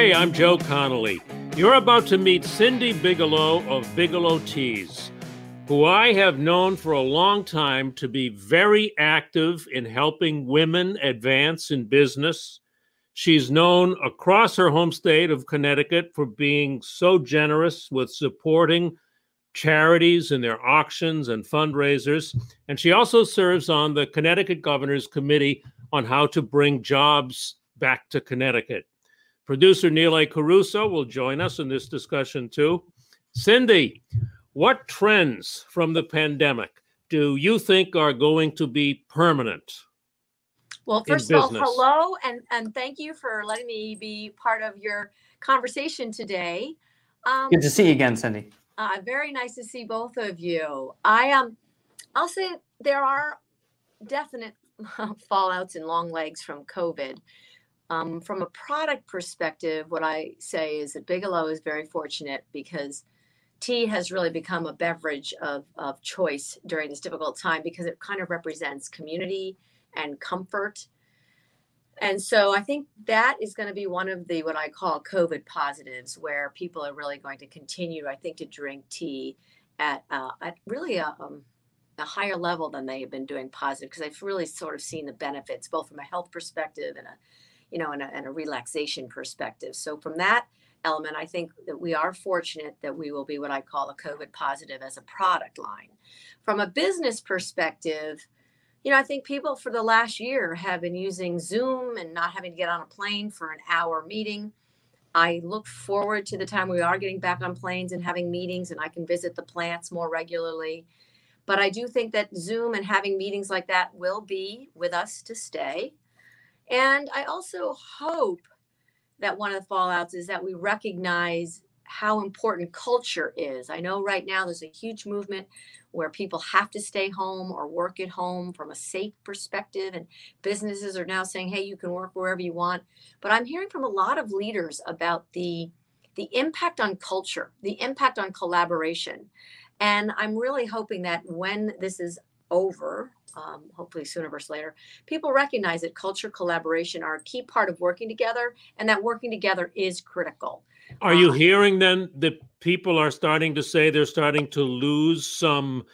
Hey, I'm Joe Connolly. You're about to meet Cindy Bigelow of Bigelow Teas, who I have known for a long time to be very active in helping women advance in business. She's known across her home state of Connecticut for being so generous with supporting charities and their auctions and fundraisers. And she also serves on the Connecticut Governor's Committee on how to bring jobs back to Connecticut. Producer Neil Caruso will join us in this discussion too. Cindy, what trends from the pandemic do you think are going to be permanent? Well, first of all, hello, and, and thank you for letting me be part of your conversation today. Um, Good to see you again, Cindy. Uh, very nice to see both of you. I um, I'll say there are definite fallouts and long legs from COVID. Um, from a product perspective, what I say is that Bigelow is very fortunate because tea has really become a beverage of, of choice during this difficult time because it kind of represents community and comfort. And so I think that is going to be one of the what I call COVID positives, where people are really going to continue, I think, to drink tea at uh, at really a, um, a higher level than they have been doing positive because I've really sort of seen the benefits both from a health perspective and a you know, and a, and a relaxation perspective. So from that element, I think that we are fortunate that we will be what I call a COVID positive as a product line. From a business perspective, you know, I think people for the last year have been using Zoom and not having to get on a plane for an hour meeting. I look forward to the time we are getting back on planes and having meetings and I can visit the plants more regularly. But I do think that Zoom and having meetings like that will be with us to stay. And I also hope that one of the fallouts is that we recognize how important culture is. I know right now there's a huge movement where people have to stay home or work at home from a safe perspective, and businesses are now saying, hey, you can work wherever you want. But I'm hearing from a lot of leaders about the the impact on culture, the impact on collaboration. And I'm really hoping that when this is over, um, hopefully sooner versus later, people recognize that culture collaboration are a key part of working together and that working together is critical. Are you um, hearing then that people are starting to say they're starting to lose some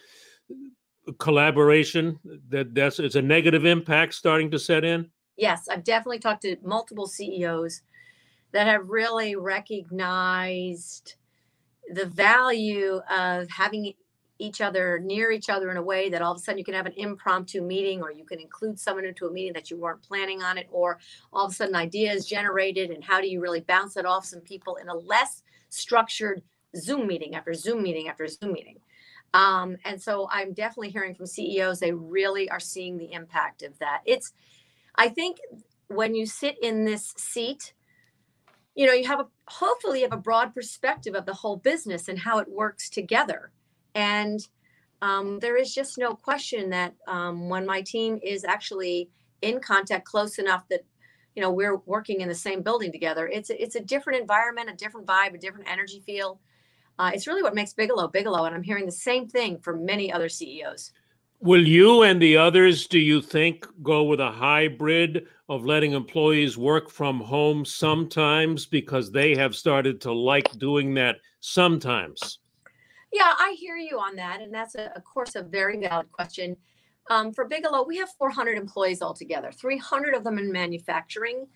collaboration that that's it's a negative impact starting to set in? Yes, I've definitely talked to multiple CEOs that have really recognized the value of having each other near each other in a way that all of a sudden you can have an impromptu meeting or you can include someone into a meeting that you weren't planning on it or all of a sudden ideas generated and how do you really bounce it off some people in a less structured zoom meeting after zoom meeting after zoom meeting. Um, and so i'm definitely hearing from ceos they really are seeing the impact of that. It's i think when you sit in this seat you know you have a hopefully you have a broad perspective of the whole business and how it works together and um, there is just no question that um, when my team is actually in contact close enough that you know we're working in the same building together, it's it's a different environment, a different vibe, a different energy feel. Uh, it's really what makes Bigelow Bigelow, and I'm hearing the same thing from many other CEOs. Will you and the others, do you think, go with a hybrid of letting employees work from home sometimes because they have started to like doing that sometimes? Yeah, I hear you on that. And that's, a, of course, a very valid question. Um, for Bigelow, we have 400 employees altogether, 300 of them in manufacturing,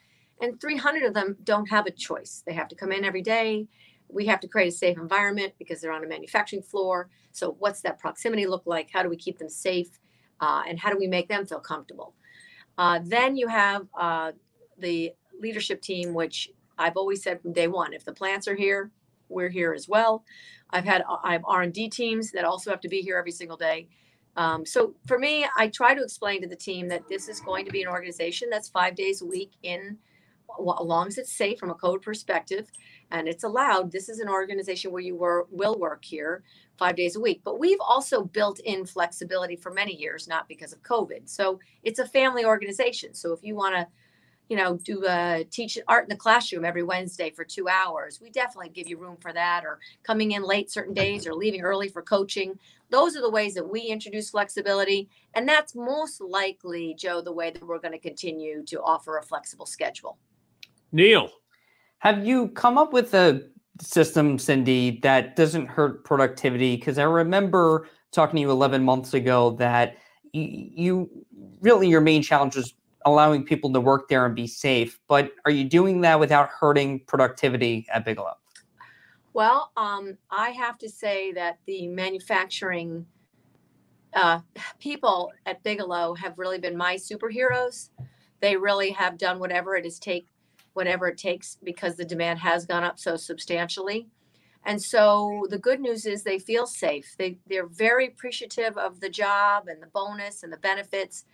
and 300 of them don't have a choice. They have to come in every day. We have to create a safe environment because they're on a manufacturing floor. So, what's that proximity look like? How do we keep them safe? Uh, and how do we make them feel comfortable? Uh, then you have uh, the leadership team, which I've always said from day one if the plants are here, we're here as well. I've had I have R&D teams that also have to be here every single day. Um, so for me, I try to explain to the team that this is going to be an organization that's five days a week in, as long as it's safe from a code perspective and it's allowed. This is an organization where you were, will work here five days a week. But we've also built in flexibility for many years, not because of COVID. So it's a family organization. So if you want to you know, do uh, teach art in the classroom every Wednesday for two hours. We definitely give you room for that, or coming in late certain days, or leaving early for coaching. Those are the ways that we introduce flexibility, and that's most likely, Joe, the way that we're going to continue to offer a flexible schedule. Neil, have you come up with a system, Cindy, that doesn't hurt productivity? Because I remember talking to you 11 months ago that you, you really your main challenge was allowing people to work there and be safe. But are you doing that without hurting productivity at Bigelow? Well, um, I have to say that the manufacturing uh, people at Bigelow have really been my superheroes. They really have done whatever it is take, whatever it takes, because the demand has gone up so substantially. And so the good news is they feel safe. They they're very appreciative of the job and the bonus and the benefits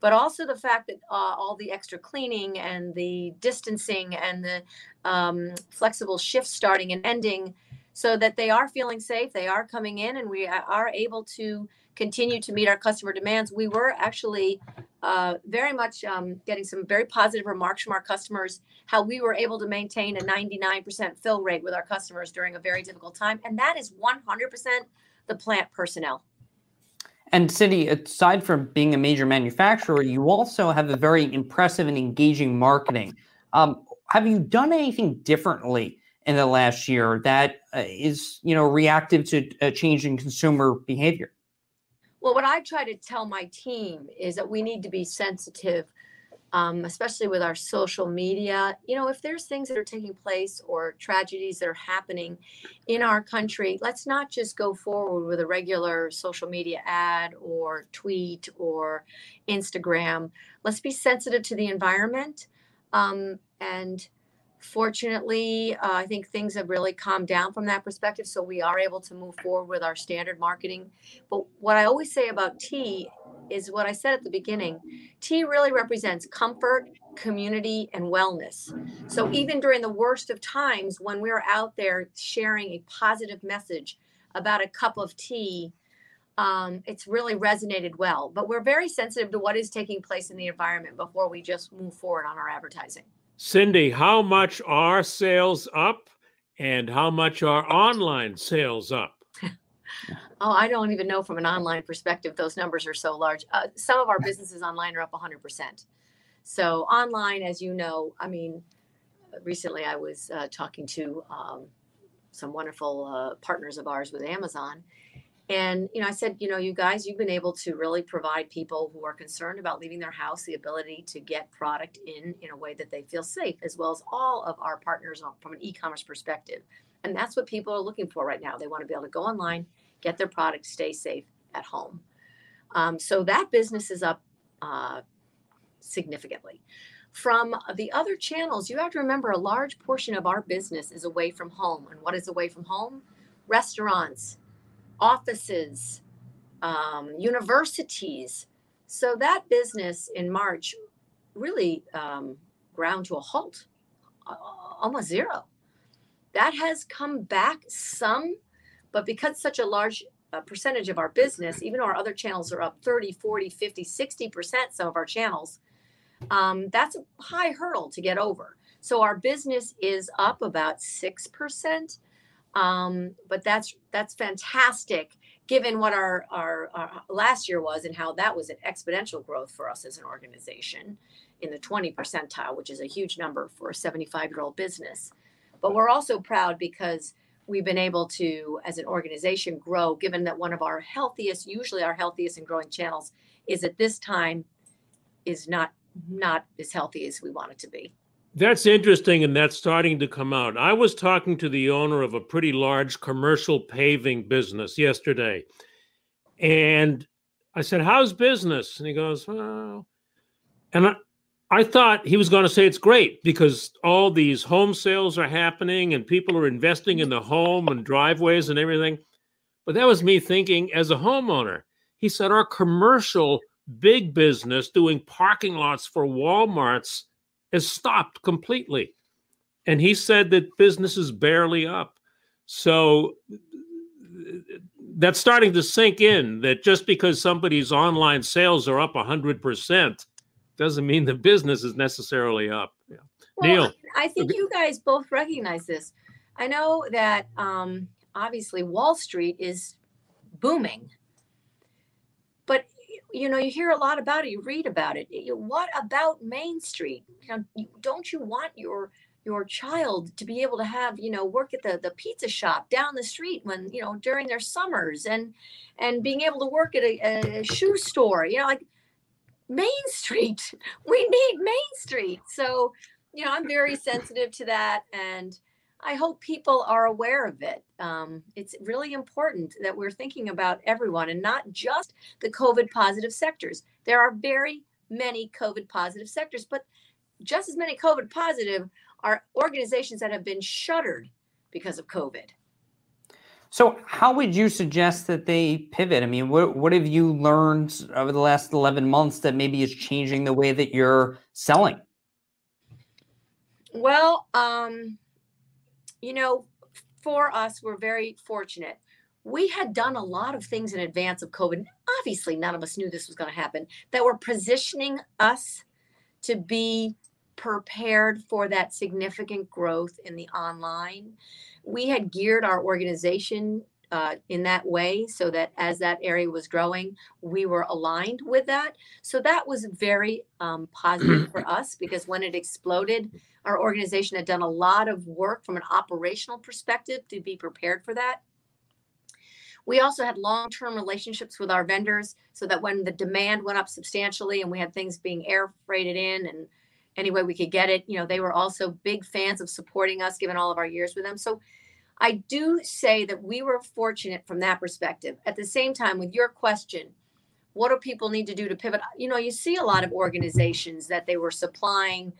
but also the fact that uh, all the extra cleaning and the distancing and the um, flexible shifts starting and ending so that they are feeling safe they are coming in and we are able to continue to meet our customer demands. We were actually uh, very much um, getting some very positive remarks from our customers how we were able to maintain a 99% fill rate with our customers during a very difficult time and that is 100% the plant personnel and Cindy, aside from being a major manufacturer, you also have a very impressive and engaging marketing. Um, have you done anything differently in the last year that uh, is, you know, reactive to a change in consumer behavior? Well, what I try to tell my team is that we need to be sensitive um, especially with our social media. You know, if there's things that are taking place or tragedies that are happening in our country, let's not just go forward with a regular social media ad or tweet or Instagram. Let's be sensitive to the environment. Um, and fortunately, uh, I think things have really calmed down from that perspective. So we are able to move forward with our standard marketing. But what I always say about tea is what I said at the beginning. Tea really represents comfort, community, and wellness. So even during the worst of times, when we're out there sharing a positive message about a cup of tea, um, it's really resonated well. But we're very sensitive to what is taking place in the environment before we just move forward on our advertising. Cindy, how much are sales up and how much are online sales up? Oh, I don't even know from an online perspective. Those numbers are so large. Uh, some of our businesses online are up 100%. So online, as you know, I mean, recently I was uh, talking to um, some wonderful uh, partners of ours with Amazon. And, you know, I said, you know, you guys, you've been able to really provide people who are concerned about leaving their house the ability to get product in in a way that they feel safe, as well as all of our partners from an e-commerce perspective. And that's what people are looking for right now. They want to be able to go online, get their product, stay safe at home. Um, so that business is up uh, significantly. From the other channels, you have to remember a large portion of our business is away from home. And what is away from home? Restaurants, offices, um, universities. So that business in March really um, ground to a halt, uh, almost zero. That has come back some but because such a large uh, percentage of our business, even though our other channels are up 30, 40, 50, 60%, some of our channels, um, that's a high hurdle to get over. So our business is up about 6%. Um, but that's that's fantastic given what our, our, our last year was and how that was an exponential growth for us as an organization in the 20 percentile, which is a huge number for a 75 year old business. But we're also proud because we've been able to, as an organization, grow, given that one of our healthiest, usually our healthiest and growing channels, is at this time is not not as healthy as we want it to be. That's interesting, and that's starting to come out. I was talking to the owner of a pretty large commercial paving business yesterday, and I said, "How's business?" And he goes, "Well," and I, I thought he was going to say it's great because all these home sales are happening and people are investing in the home and driveways and everything. But that was me thinking as a homeowner. He said, Our commercial big business doing parking lots for Walmarts has stopped completely. And he said that business is barely up. So that's starting to sink in that just because somebody's online sales are up 100% doesn't mean the business is necessarily up. Yeah. Well, Neil. I think you guys both recognize this. I know that um, obviously Wall Street is booming, you know you hear a lot about it. You read about it. What about Main Street? You know, don't you want your your child to be able to have you know work at the the pizza shop down the street when you know during their summers and and being able to work at a, a shoe store you know like main street we need main street so you know i'm very sensitive to that and i hope people are aware of it um, it's really important that we're thinking about everyone and not just the covid positive sectors there are very many covid positive sectors but just as many covid positive are organizations that have been shuttered because of COVID. So, how would you suggest that they pivot? I mean, what what have you learned over the last eleven months that maybe is changing the way that you're selling? Well, um, you know, for us, we're very fortunate. We had done a lot of things in advance of COVID. Obviously, none of us knew this was going to happen. That were positioning us to be prepared for that significant growth in the online. We had geared our organization uh, in that way so that as that area was growing, we were aligned with that. So that was very um, positive for us because when it exploded, our organization had done a lot of work from an operational perspective to be prepared for that. We also had long term relationships with our vendors so that when the demand went up substantially and we had things being air freighted in and any way we could get it. You know, they were also big fans of supporting us, given all of our years with them. So I do say that we were fortunate from that perspective. At the same time, with your question, what do people need to do to pivot? You know, you see a lot of organizations that they were supplying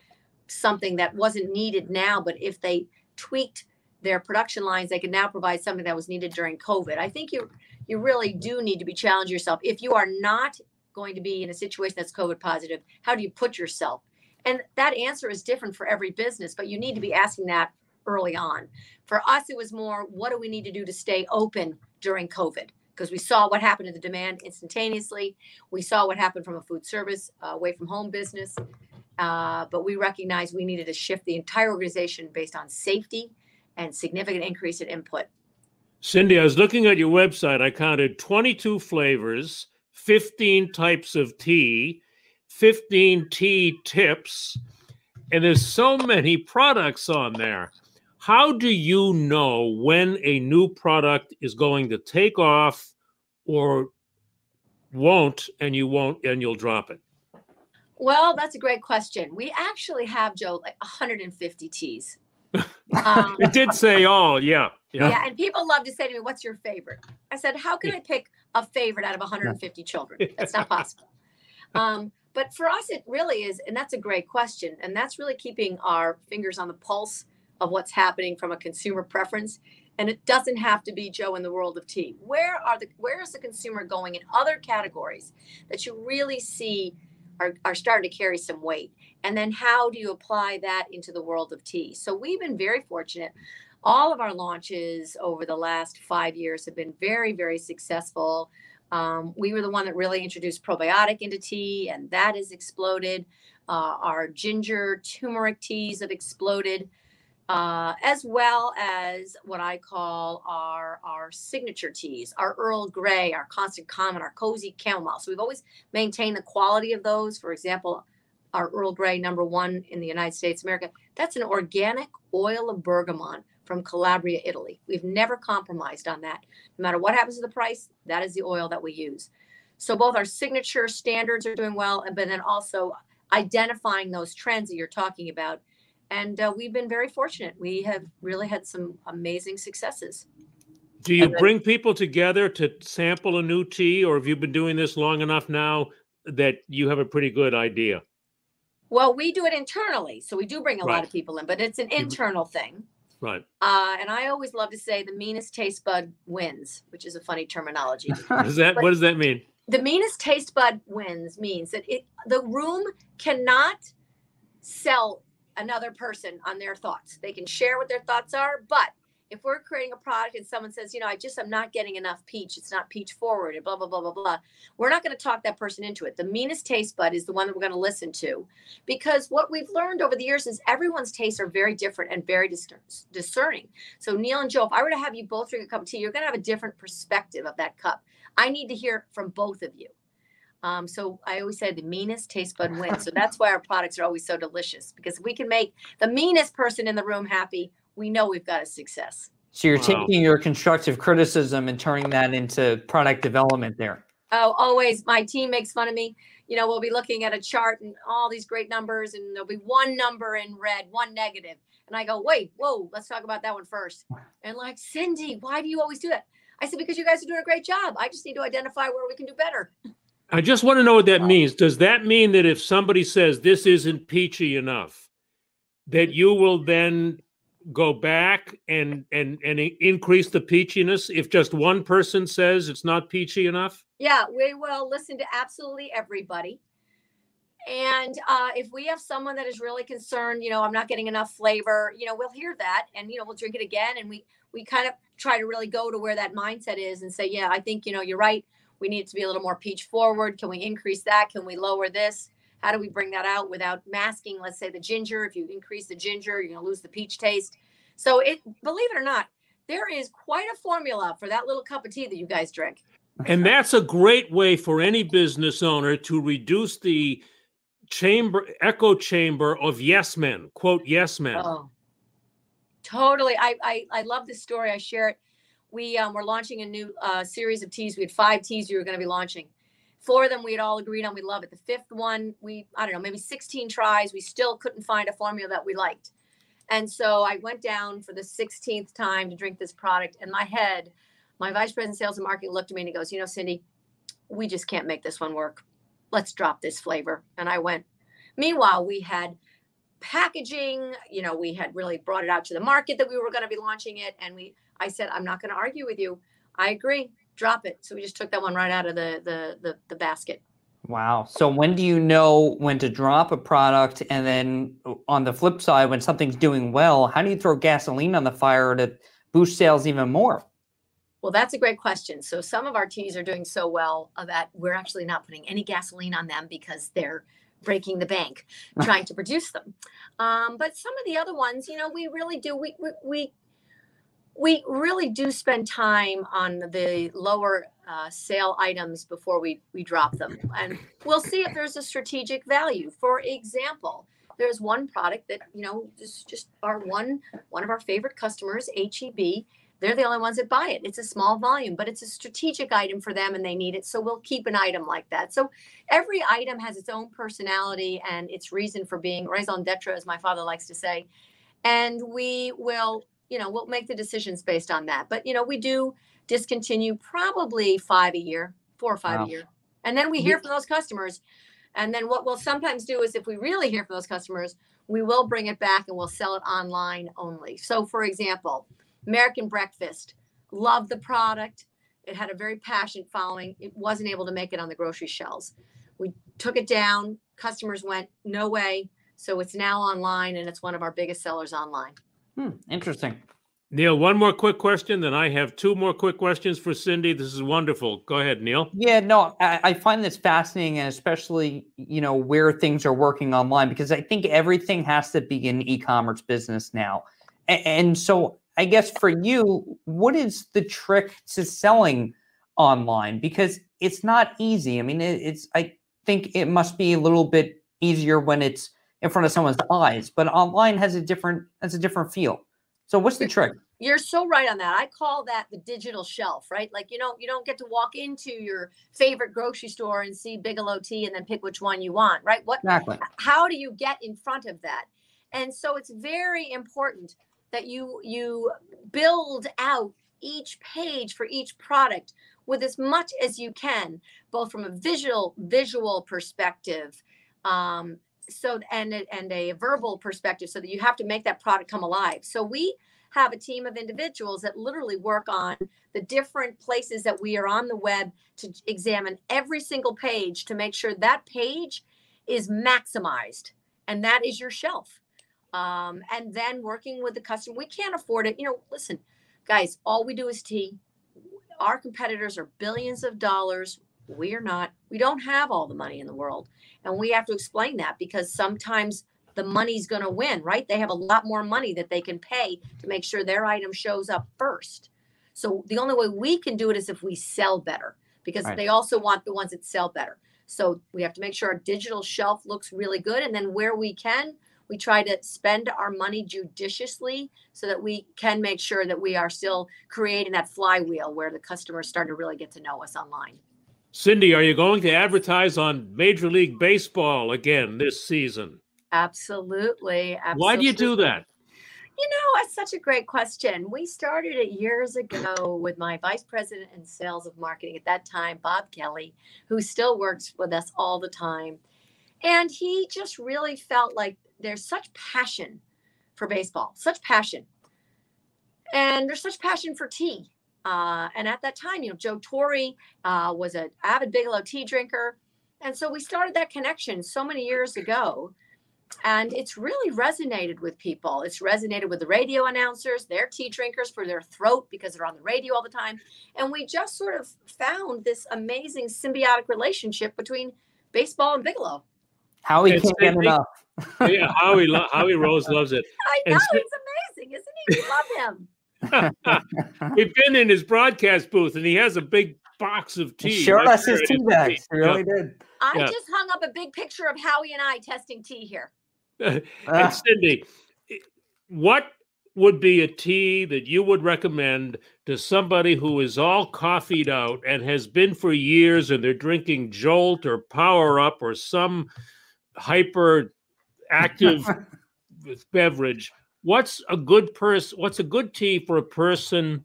something that wasn't needed now, but if they tweaked their production lines, they could now provide something that was needed during COVID. I think you you really do need to be challenging yourself. If you are not going to be in a situation that's COVID positive, how do you put yourself and that answer is different for every business, but you need to be asking that early on. For us, it was more what do we need to do to stay open during COVID? Because we saw what happened to the demand instantaneously. We saw what happened from a food service uh, away from home business. Uh, but we recognized we needed to shift the entire organization based on safety and significant increase in input. Cindy, I was looking at your website. I counted 22 flavors, 15 types of tea, 15 tea tips, and there's so many products on there. How do you know when a new product is going to take off or won't and you won't and you'll drop it? Well, that's a great question. We actually have Joe like 150 teas. Um, it did say all, yeah, yeah. Yeah, and people love to say to me, "What's your favorite?" I said, "How can I pick a favorite out of 150 children? That's not possible." Um, but for us, it really is, and that's a great question. And that's really keeping our fingers on the pulse of what's happening from a consumer preference. And it doesn't have to be Joe in the world of tea. Where are the where is the consumer going in other categories that you really see are, are starting to carry some weight? And then how do you apply that into the world of tea? So we've been very fortunate. All of our launches over the last five years have been very, very successful. Um, we were the one that really introduced probiotic into tea, and that has exploded. Uh, our ginger turmeric teas have exploded, uh, as well as what I call our our signature teas, our Earl Grey, our Constant Comment, our Cozy Chamomile. So we've always maintained the quality of those. For example, our Earl Grey number one in the United States, America. That's an organic oil of bergamot from Calabria, Italy. We've never compromised on that. No matter what happens to the price, that is the oil that we use. So both our signature standards are doing well, but then also identifying those trends that you're talking about. And uh, we've been very fortunate. We have really had some amazing successes. Do you then, bring people together to sample a new tea, or have you been doing this long enough now that you have a pretty good idea? Well, we do it internally. So we do bring a right. lot of people in, but it's an internal thing. Right. Uh, and I always love to say the meanest taste bud wins, which is a funny terminology. what does that but, What does that mean? the meanest taste bud wins means that it the room cannot sell another person on their thoughts. They can share what their thoughts are, but if we're creating a product and someone says, you know, I just I'm not getting enough peach, it's not peach forward, and blah blah blah blah blah, we're not going to talk that person into it. The meanest taste bud is the one that we're going to listen to, because what we've learned over the years is everyone's tastes are very different and very discerning. So Neil and Joe, if I were to have you both drink a cup of tea, you're going to have a different perspective of that cup. I need to hear from both of you. Um, so I always say the meanest taste bud wins. So that's why our products are always so delicious because we can make the meanest person in the room happy, we know we've got a success. So you're wow. taking your constructive criticism and turning that into product development there. Oh, always. My team makes fun of me. You know, we'll be looking at a chart and all these great numbers, and there'll be one number in red, one negative. And I go, wait, whoa, let's talk about that one first. And like, Cindy, why do you always do that? I said, because you guys are doing a great job. I just need to identify where we can do better. I just want to know what that means. Does that mean that if somebody says this isn't peachy enough, that you will then go back and and and increase the peachiness if just one person says it's not peachy enough? Yeah, we will listen to absolutely everybody. And uh, if we have someone that is really concerned, you know, I'm not getting enough flavor, you know, we'll hear that and you know we'll drink it again, and we we kind of try to really go to where that mindset is and say, yeah, I think you know you're right. We need to be a little more peach forward. Can we increase that? Can we lower this? How do we bring that out without masking, let's say, the ginger? If you increase the ginger, you're going to lose the peach taste. So, it believe it or not, there is quite a formula for that little cup of tea that you guys drink. And that's a great way for any business owner to reduce the chamber echo chamber of yes men, quote yes men. Oh, totally. I, I I love this story. I share it. We um, were launching a new uh, series of teas. We had five teas we were going to be launching Four of them we had all agreed on we love it. The fifth one, we, I don't know, maybe 16 tries. We still couldn't find a formula that we liked. And so I went down for the 16th time to drink this product. And my head, my vice president sales and marketing looked at me and he goes, You know, Cindy, we just can't make this one work. Let's drop this flavor. And I went, Meanwhile, we had packaging, you know, we had really brought it out to the market that we were going to be launching it. And we, I said, I'm not going to argue with you. I agree drop it. So we just took that one right out of the the the, the basket. Wow. So when do you know when to drop a product? And then on the flip side, when something's doing well, how do you throw gasoline on the fire to boost sales even more? Well, that's a great question. So some of our teas are doing so well that we're actually not putting any gasoline on them because they're breaking the bank trying to produce them. Um, but some of the other ones, you know, we really do. We, we, we we really do spend time on the lower uh, sale items before we, we drop them. And we'll see if there's a strategic value. For example, there's one product that, you know, is just our one, one of our favorite customers, HEB. They're the only ones that buy it. It's a small volume, but it's a strategic item for them and they need it. So we'll keep an item like that. So every item has its own personality and its reason for being raison d'etre, as my father likes to say. And we will you know, we'll make the decisions based on that. But, you know, we do discontinue probably five a year, four or five wow. a year. And then we hear from those customers. And then what we'll sometimes do is if we really hear from those customers, we will bring it back and we'll sell it online only. So, for example, American Breakfast, love the product. It had a very passionate following. It wasn't able to make it on the grocery shelves. We took it down. Customers went, no way. So it's now online and it's one of our biggest sellers online. Hmm, interesting. Neil, one more quick question, then I have two more quick questions for Cindy. This is wonderful. Go ahead, Neil. Yeah, no, I, I, find this fascinating, and especially you know where things are working online, because I think everything has to be an e-commerce business now. And, and so, I guess for you, what is the trick to selling online? Because it's not easy. I mean, it, it's I think it must be a little bit easier when it's in front of someone's eyes, but online has a different has a different feel. So what's the trick? You're so right on that. I call that the digital shelf, right? Like you know, you don't get to walk into your favorite grocery store and see Bigelow tea and then pick which one you want, right? What exactly. how do you get in front of that? And so it's very important that you you build out each page for each product with as much as you can, both from a visual visual perspective, um, so and and a verbal perspective so that you have to make that product come alive. So we have a team of individuals that literally work on the different places that we are on the web to examine every single page to make sure that page is maximized and that is your shelf. Um, and then working with the customer we can't afford it. You know listen guys all we do is tea. Our competitors are billions of dollars we are not we don't have all the money in the world. And we have to explain that because sometimes the money's going to win right? They have a lot more money that they can pay to make sure their item shows up first. So the only way we can do it is if we sell better because right. they also want the ones that sell better. So we have to make sure our digital shelf looks really good and then where we can we try to spend our money judiciously so that we can make sure that we are still creating that flywheel where the customers start to really get to know us online Cindy, are you going to advertise on Major League Baseball again this season? Absolutely. absolutely. Why do you do that? You know, that's such a great question. We started it years ago with my vice president and sales of marketing at that time, Bob Kelly, who still works with us all the time. And he just really felt like there's such passion for baseball, such passion. And there's such passion for tea. Uh, and at that time, you know, Joe Torre uh, was an avid Bigelow tea drinker. And so we started that connection so many years ago. And it's really resonated with people. It's resonated with the radio announcers. They're tea drinkers for their throat because they're on the radio all the time. And we just sort of found this amazing symbiotic relationship between baseball and Bigelow. Howie it's, can't get enough. yeah, Howie, Howie Rose loves it. I know, and, he's amazing, isn't he? We love him. We've been in his broadcast booth, and he has a big box of tea. Sure, that's his tea bags. He really yeah. did. I yeah. just hung up a big picture of Howie and I testing tea here. and ah. Cindy, what would be a tea that you would recommend to somebody who is all coffeeed out and has been for years and they're drinking Jolt or Power Up or some hyper active beverage? What's a good person what's a good tea for a person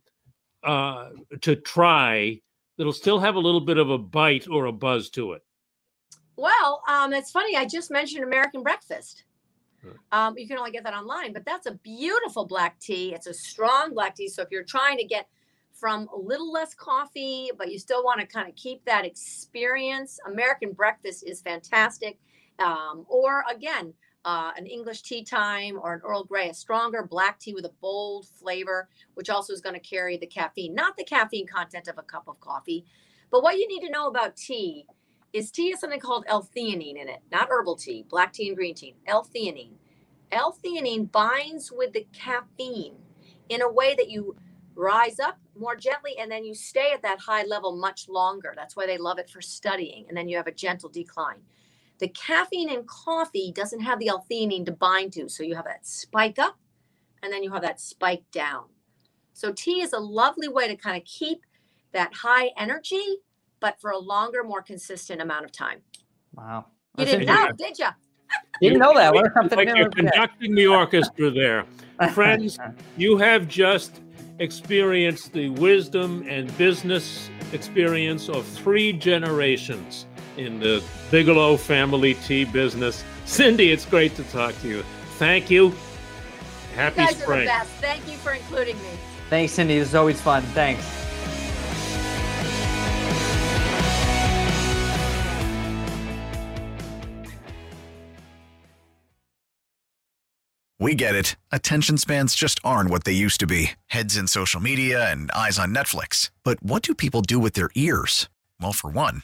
uh, to try that'll still have a little bit of a bite or a buzz to it? Well um, it's funny i just mentioned american breakfast. Um, you can only get that online but that's a beautiful black tea it's a strong black tea so if you're trying to get from a little less coffee but you still want to kind of keep that experience american breakfast is fantastic. Um, or again uh, an English tea time or an Earl Grey, a stronger black tea with a bold flavor, which also is going to carry the caffeine, not the caffeine content of a cup of coffee. But what you need to know about tea is tea has something called L-theanine in it, not herbal tea, black tea and green tea, L-theanine. L-theanine binds with the caffeine in a way that you rise up more gently and then you stay at that high level much longer. That's why they love it for studying. And then you have a gentle decline. The caffeine in coffee doesn't have the L-theanine to bind to. So you have that spike up and then you have that spike down. So tea is a lovely way to kind of keep that high energy, but for a longer, more consistent amount of time. Wow. You didn't know, did you? Didn't know that. Learn something like you're conducting the orchestra there. Friends, you have just experienced the wisdom and business experience of three generations in the Bigelow family tea business. Cindy, it's great to talk to you. Thank you. Happy you guys spring. Are the best. Thank you for including me. Thanks, Cindy. This is always fun. Thanks. We get it. Attention spans just aren't what they used to be heads in social media and eyes on Netflix. But what do people do with their ears? Well, for one,